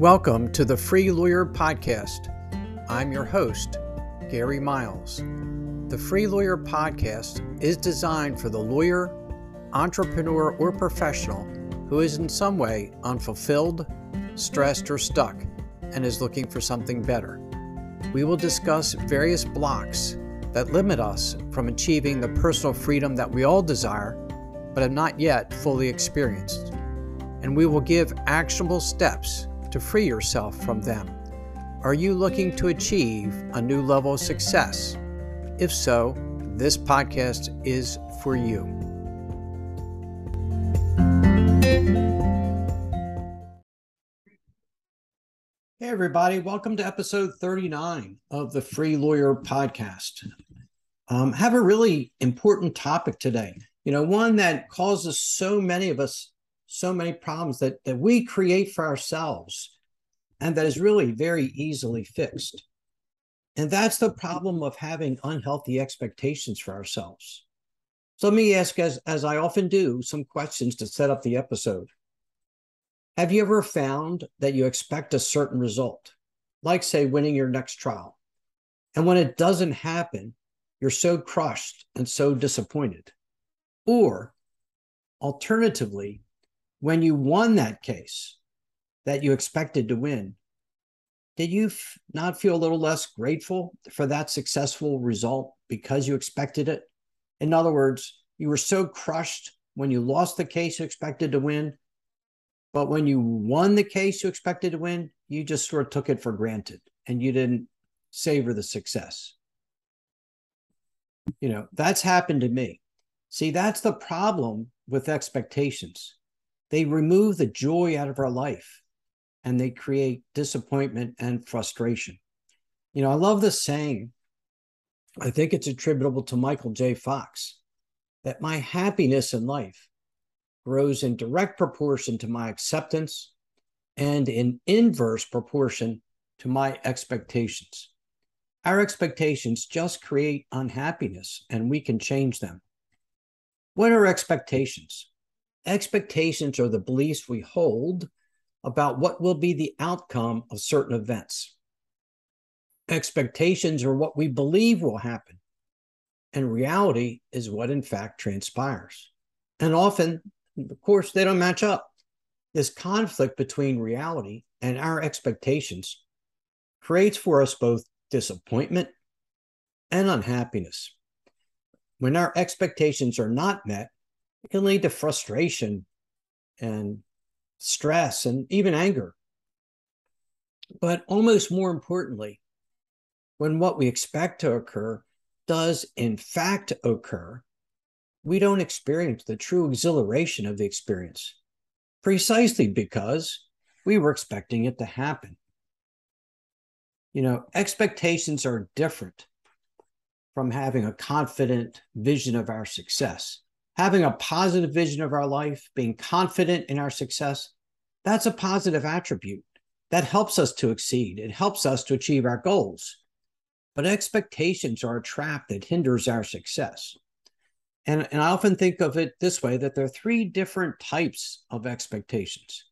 Welcome to the Free Lawyer Podcast. I'm your host, Gary Miles. The Free Lawyer Podcast is designed for the lawyer, entrepreneur, or professional who is in some way unfulfilled, stressed, or stuck and is looking for something better. We will discuss various blocks that limit us from achieving the personal freedom that we all desire but have not yet fully experienced. And we will give actionable steps to free yourself from them? Are you looking to achieve a new level of success? If so, this podcast is for you. Hey, everybody, welcome to episode 39 of the Free Lawyer Podcast. Um, have a really important topic today. You know, one that causes so many of us so many problems that, that we create for ourselves and that is really very easily fixed. And that's the problem of having unhealthy expectations for ourselves. So let me ask, as, as I often do, some questions to set up the episode. Have you ever found that you expect a certain result, like, say, winning your next trial? And when it doesn't happen, you're so crushed and so disappointed. Or alternatively, when you won that case that you expected to win, did you f- not feel a little less grateful for that successful result because you expected it? In other words, you were so crushed when you lost the case you expected to win, but when you won the case you expected to win, you just sort of took it for granted and you didn't savor the success. You know, that's happened to me. See, that's the problem with expectations they remove the joy out of our life and they create disappointment and frustration. You know, I love this saying. I think it's attributable to Michael J. Fox that my happiness in life grows in direct proportion to my acceptance and in inverse proportion to my expectations. Our expectations just create unhappiness and we can change them. What are expectations? Expectations are the beliefs we hold about what will be the outcome of certain events. Expectations are what we believe will happen, and reality is what in fact transpires. And often, of course, they don't match up. This conflict between reality and our expectations creates for us both disappointment and unhappiness. When our expectations are not met, it can lead to frustration and stress and even anger. But almost more importantly, when what we expect to occur does in fact occur, we don't experience the true exhilaration of the experience precisely because we were expecting it to happen. You know, expectations are different from having a confident vision of our success having a positive vision of our life, being confident in our success, that's a positive attribute that helps us to exceed. It helps us to achieve our goals. But expectations are a trap that hinders our success. And, and I often think of it this way that there are three different types of expectations.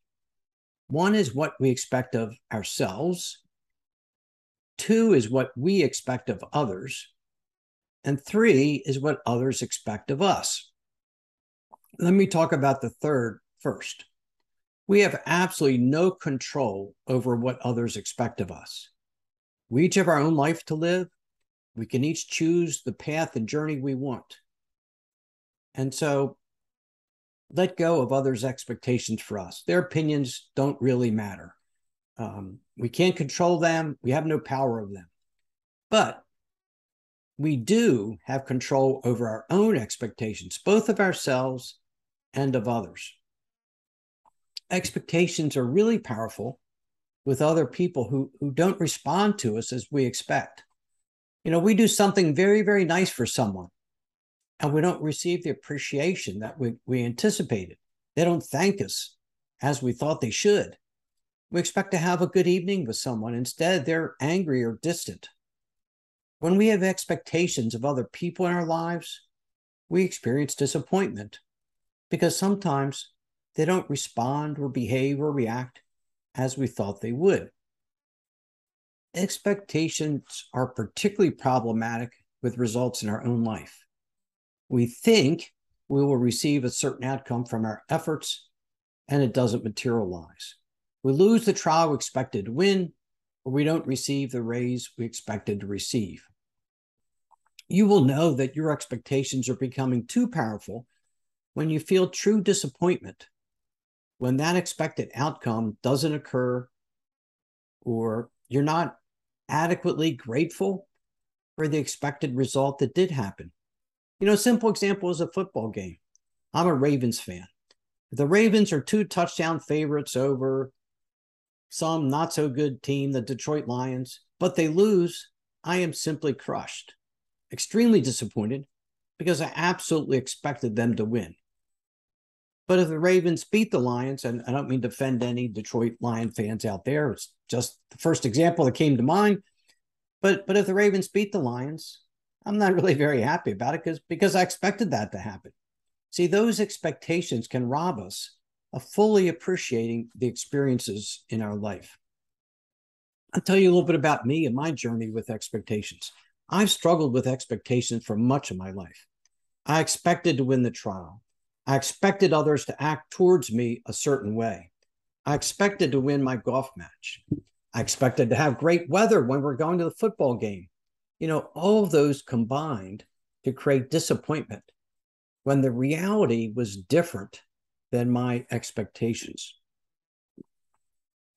One is what we expect of ourselves, two is what we expect of others, and three is what others expect of us. Let me talk about the third first. We have absolutely no control over what others expect of us. We each have our own life to live. We can each choose the path and journey we want. And so let go of others' expectations for us. Their opinions don't really matter. Um, we can't control them, we have no power of them. But we do have control over our own expectations, both of ourselves and of others. Expectations are really powerful with other people who, who don't respond to us as we expect. You know, we do something very, very nice for someone and we don't receive the appreciation that we, we anticipated. They don't thank us as we thought they should. We expect to have a good evening with someone. Instead, they're angry or distant. When we have expectations of other people in our lives, we experience disappointment because sometimes they don't respond or behave or react as we thought they would. Expectations are particularly problematic with results in our own life. We think we will receive a certain outcome from our efforts, and it doesn't materialize. We lose the trial we expected to win, or we don't receive the raise we expected to receive. You will know that your expectations are becoming too powerful when you feel true disappointment, when that expected outcome doesn't occur, or you're not adequately grateful for the expected result that did happen. You know, a simple example is a football game. I'm a Ravens fan. The Ravens are two touchdown favorites over some not so good team, the Detroit Lions, but they lose. I am simply crushed, extremely disappointed because I absolutely expected them to win. But if the Ravens beat the Lions, and I don't mean to offend any Detroit Lion fans out there, it's just the first example that came to mind. But but if the Ravens beat the Lions, I'm not really very happy about it because because I expected that to happen. See, those expectations can rob us of fully appreciating the experiences in our life. I'll tell you a little bit about me and my journey with expectations. I've struggled with expectations for much of my life. I expected to win the trial. I expected others to act towards me a certain way. I expected to win my golf match. I expected to have great weather when we're going to the football game. You know, all those combined to create disappointment when the reality was different than my expectations.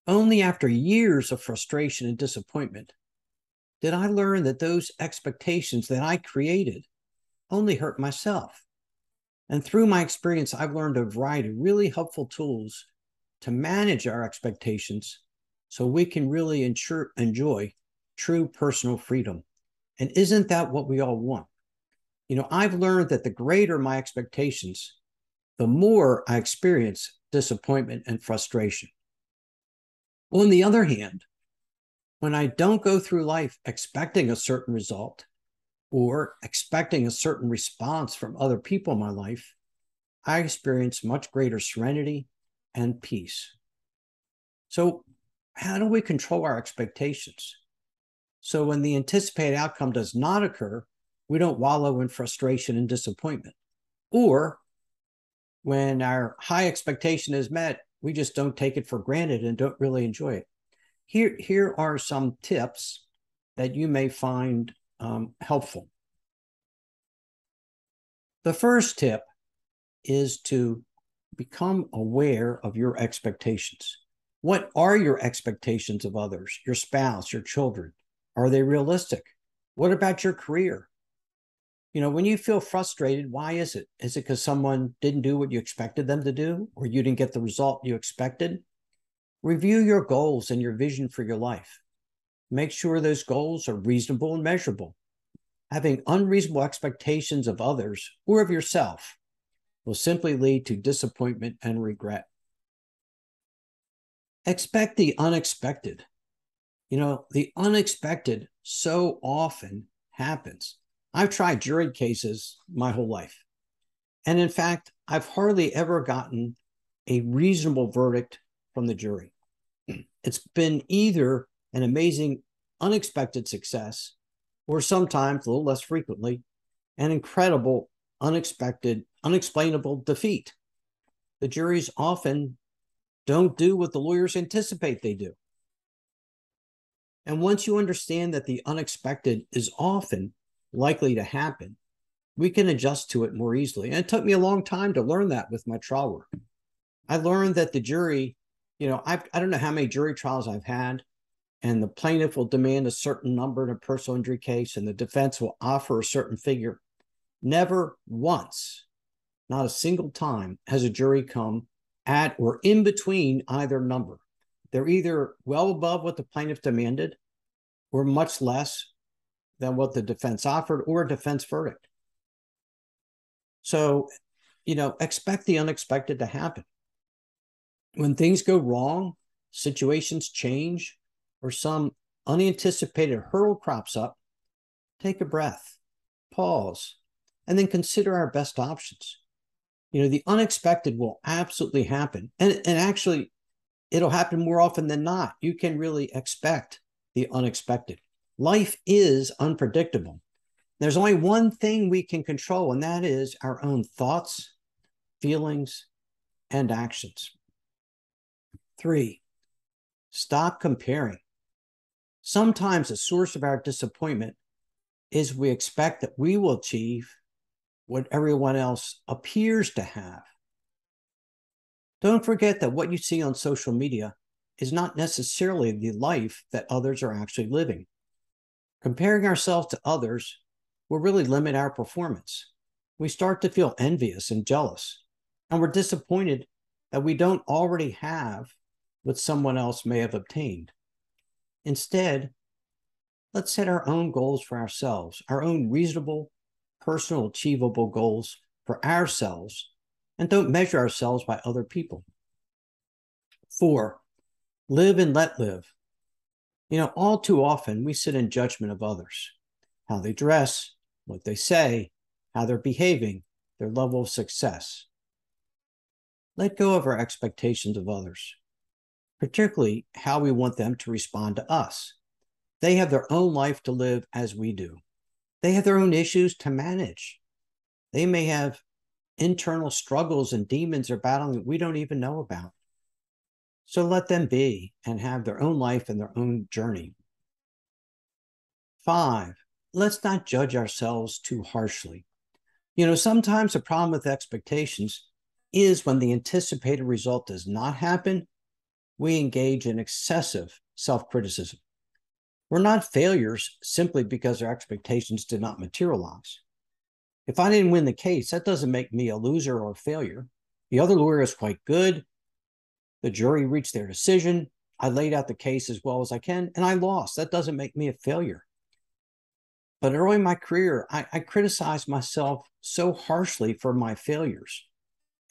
Only after years of frustration and disappointment did I learn that those expectations that I created only hurt myself. And through my experience, I've learned a variety of really helpful tools to manage our expectations so we can really ensure, enjoy true personal freedom. And isn't that what we all want? You know, I've learned that the greater my expectations, the more I experience disappointment and frustration. On the other hand, when I don't go through life expecting a certain result or expecting a certain response from other people in my life, I experience much greater serenity and peace. So, how do we control our expectations? So, when the anticipated outcome does not occur, we don't wallow in frustration and disappointment. Or when our high expectation is met, we just don't take it for granted and don't really enjoy it. Here, here are some tips that you may find um, helpful. The first tip is to become aware of your expectations. What are your expectations of others, your spouse, your children? Are they realistic? What about your career? You know, when you feel frustrated, why is it? Is it because someone didn't do what you expected them to do, or you didn't get the result you expected? Review your goals and your vision for your life. Make sure those goals are reasonable and measurable. Having unreasonable expectations of others or of yourself will simply lead to disappointment and regret. Expect the unexpected. You know, the unexpected so often happens. I've tried jury cases my whole life. And in fact, I've hardly ever gotten a reasonable verdict from the jury. It's been either an amazing, unexpected success, or sometimes, a little less frequently, an incredible, unexpected, unexplainable defeat. The juries often don't do what the lawyers anticipate they do. And once you understand that the unexpected is often likely to happen, we can adjust to it more easily. And it took me a long time to learn that with my trial work. I learned that the jury, you know, I've, I don't know how many jury trials I've had, and the plaintiff will demand a certain number in a personal injury case, and the defense will offer a certain figure. Never once, not a single time, has a jury come at or in between either number. They're either well above what the plaintiff demanded or much less than what the defense offered or a defense verdict. So, you know, expect the unexpected to happen. When things go wrong, situations change, or some unanticipated hurdle crops up, take a breath, pause, and then consider our best options. You know, the unexpected will absolutely happen. And, and actually, it'll happen more often than not. You can really expect the unexpected. Life is unpredictable. There's only one thing we can control, and that is our own thoughts, feelings, and actions. Three, stop comparing. Sometimes the source of our disappointment is we expect that we will achieve what everyone else appears to have. Don't forget that what you see on social media is not necessarily the life that others are actually living. Comparing ourselves to others will really limit our performance. We start to feel envious and jealous, and we're disappointed that we don't already have what someone else may have obtained. Instead, let's set our own goals for ourselves, our own reasonable, personal, achievable goals for ourselves, and don't measure ourselves by other people. Four, live and let live. You know, all too often we sit in judgment of others, how they dress, what they say, how they're behaving, their level of success. Let go of our expectations of others, particularly how we want them to respond to us. They have their own life to live as we do. They have their own issues to manage. They may have internal struggles and demons are battling that we don't even know about. So let them be and have their own life and their own journey. Five, let's not judge ourselves too harshly. You know, sometimes the problem with expectations is when the anticipated result does not happen, we engage in excessive self criticism. We're not failures simply because our expectations did not materialize. If I didn't win the case, that doesn't make me a loser or a failure. The other lawyer is quite good. The jury reached their decision. I laid out the case as well as I can, and I lost. That doesn't make me a failure. But early in my career, I, I criticized myself so harshly for my failures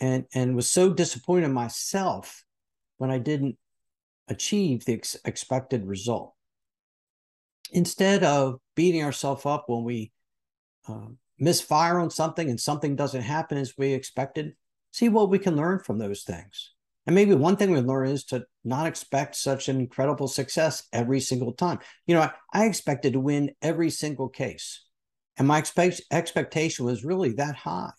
and, and was so disappointed in myself when I didn't achieve the ex- expected result. Instead of beating ourselves up when we uh, misfire on something and something doesn't happen as we expected, see what we can learn from those things. And maybe one thing we learn is to not expect such an incredible success every single time. You know, I, I expected to win every single case, and my expect, expectation was really that high.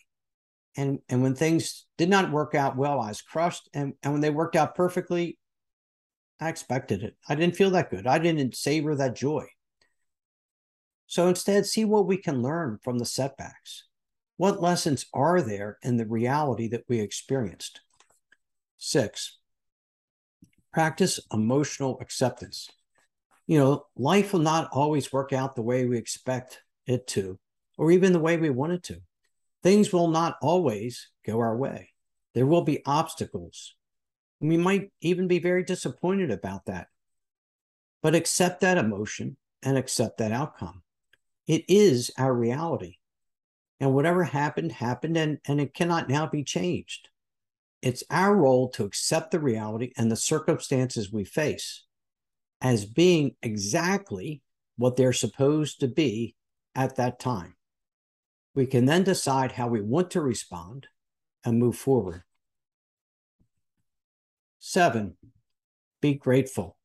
And and when things did not work out well, I was crushed. And, and when they worked out perfectly, I expected it. I didn't feel that good. I didn't savor that joy. So instead, see what we can learn from the setbacks. What lessons are there in the reality that we experienced? Six, practice emotional acceptance. You know, life will not always work out the way we expect it to, or even the way we want it to. Things will not always go our way. There will be obstacles. We might even be very disappointed about that. But accept that emotion and accept that outcome. It is our reality. And whatever happened, happened, and, and it cannot now be changed. It's our role to accept the reality and the circumstances we face as being exactly what they're supposed to be at that time. We can then decide how we want to respond and move forward. Seven, be grateful.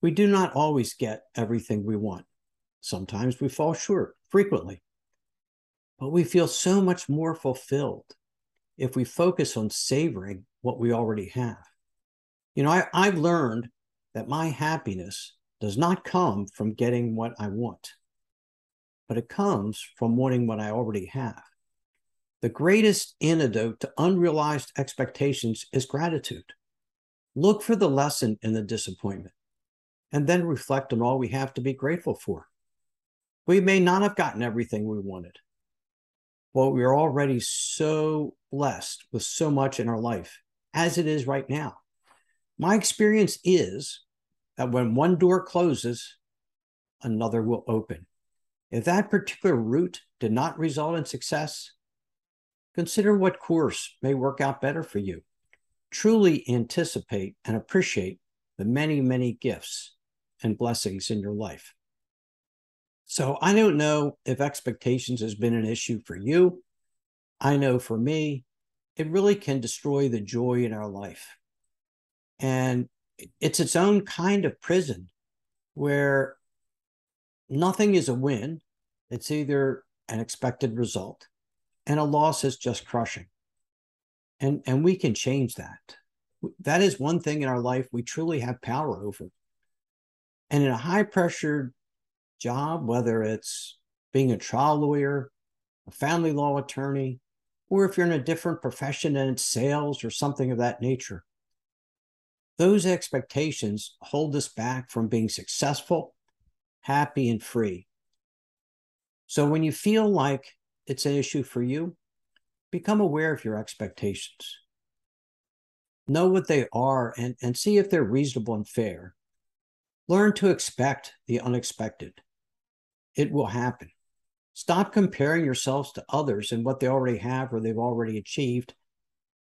We do not always get everything we want. Sometimes we fall short, frequently. But we feel so much more fulfilled if we focus on savoring what we already have. You know, I, I've learned that my happiness does not come from getting what I want, but it comes from wanting what I already have. The greatest antidote to unrealized expectations is gratitude. Look for the lesson in the disappointment and then reflect on all we have to be grateful for. We may not have gotten everything we wanted, but we're already so blessed with so much in our life as it is right now. My experience is that when one door closes, another will open. If that particular route did not result in success, consider what course may work out better for you. Truly anticipate and appreciate the many, many gifts and blessings in your life. So I don't know if expectations has been an issue for you. I know for me, it really can destroy the joy in our life. And it's its own kind of prison where nothing is a win. It's either an expected result and a loss is just crushing. And, and we can change that. That is one thing in our life we truly have power over. And in a high pressure job, whether it's being a trial lawyer, a family law attorney, or if you're in a different profession and it's sales or something of that nature, those expectations hold us back from being successful, happy, and free. So when you feel like it's an issue for you, become aware of your expectations. Know what they are and, and see if they're reasonable and fair. Learn to expect the unexpected. It will happen. Stop comparing yourselves to others and what they already have or they've already achieved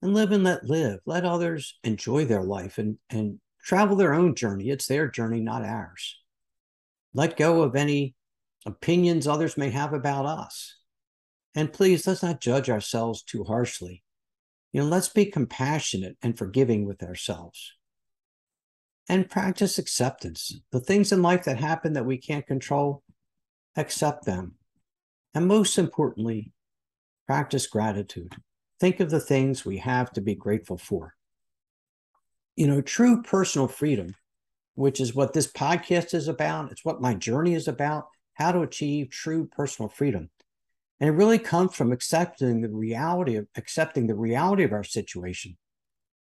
and live and let live. Let others enjoy their life and, and travel their own journey. It's their journey, not ours. Let go of any opinions others may have about us. And please, let's not judge ourselves too harshly. You know, let's be compassionate and forgiving with ourselves. And practice acceptance. The things in life that happen that we can't control, accept them. And most importantly, practice gratitude think of the things we have to be grateful for. You know, true personal freedom, which is what this podcast is about, it's what my journey is about, how to achieve true personal freedom. And it really comes from accepting the reality of accepting the reality of our situation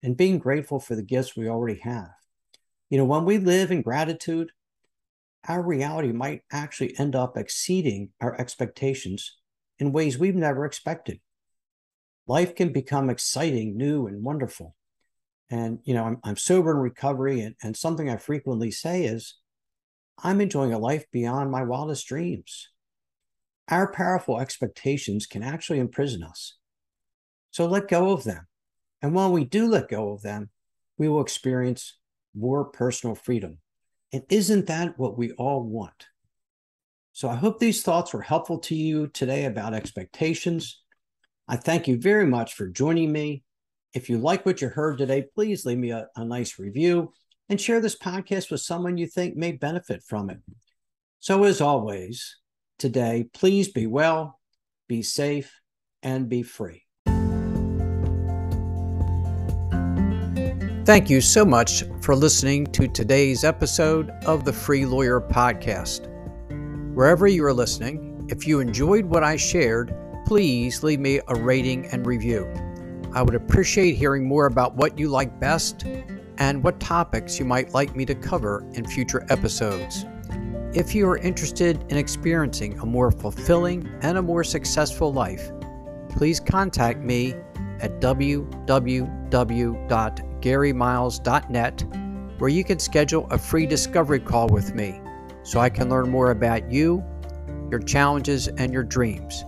and being grateful for the gifts we already have. You know, when we live in gratitude, our reality might actually end up exceeding our expectations in ways we've never expected life can become exciting, new, and wonderful. And, you know, I'm, I'm sober in recovery. And, and something I frequently say is, I'm enjoying a life beyond my wildest dreams. Our powerful expectations can actually imprison us. So let go of them. And while we do let go of them, we will experience more personal freedom. And isn't that what we all want? So I hope these thoughts were helpful to you today about expectations I thank you very much for joining me. If you like what you heard today, please leave me a, a nice review and share this podcast with someone you think may benefit from it. So, as always, today, please be well, be safe, and be free. Thank you so much for listening to today's episode of the Free Lawyer Podcast. Wherever you are listening, if you enjoyed what I shared, please leave me a rating and review. I would appreciate hearing more about what you like best and what topics you might like me to cover in future episodes. If you are interested in experiencing a more fulfilling and a more successful life, please contact me at www.garymiles.net where you can schedule a free discovery call with me so I can learn more about you, your challenges, and your dreams.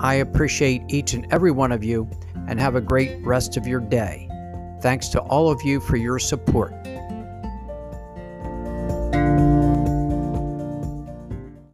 I appreciate each and every one of you and have a great rest of your day. Thanks to all of you for your support.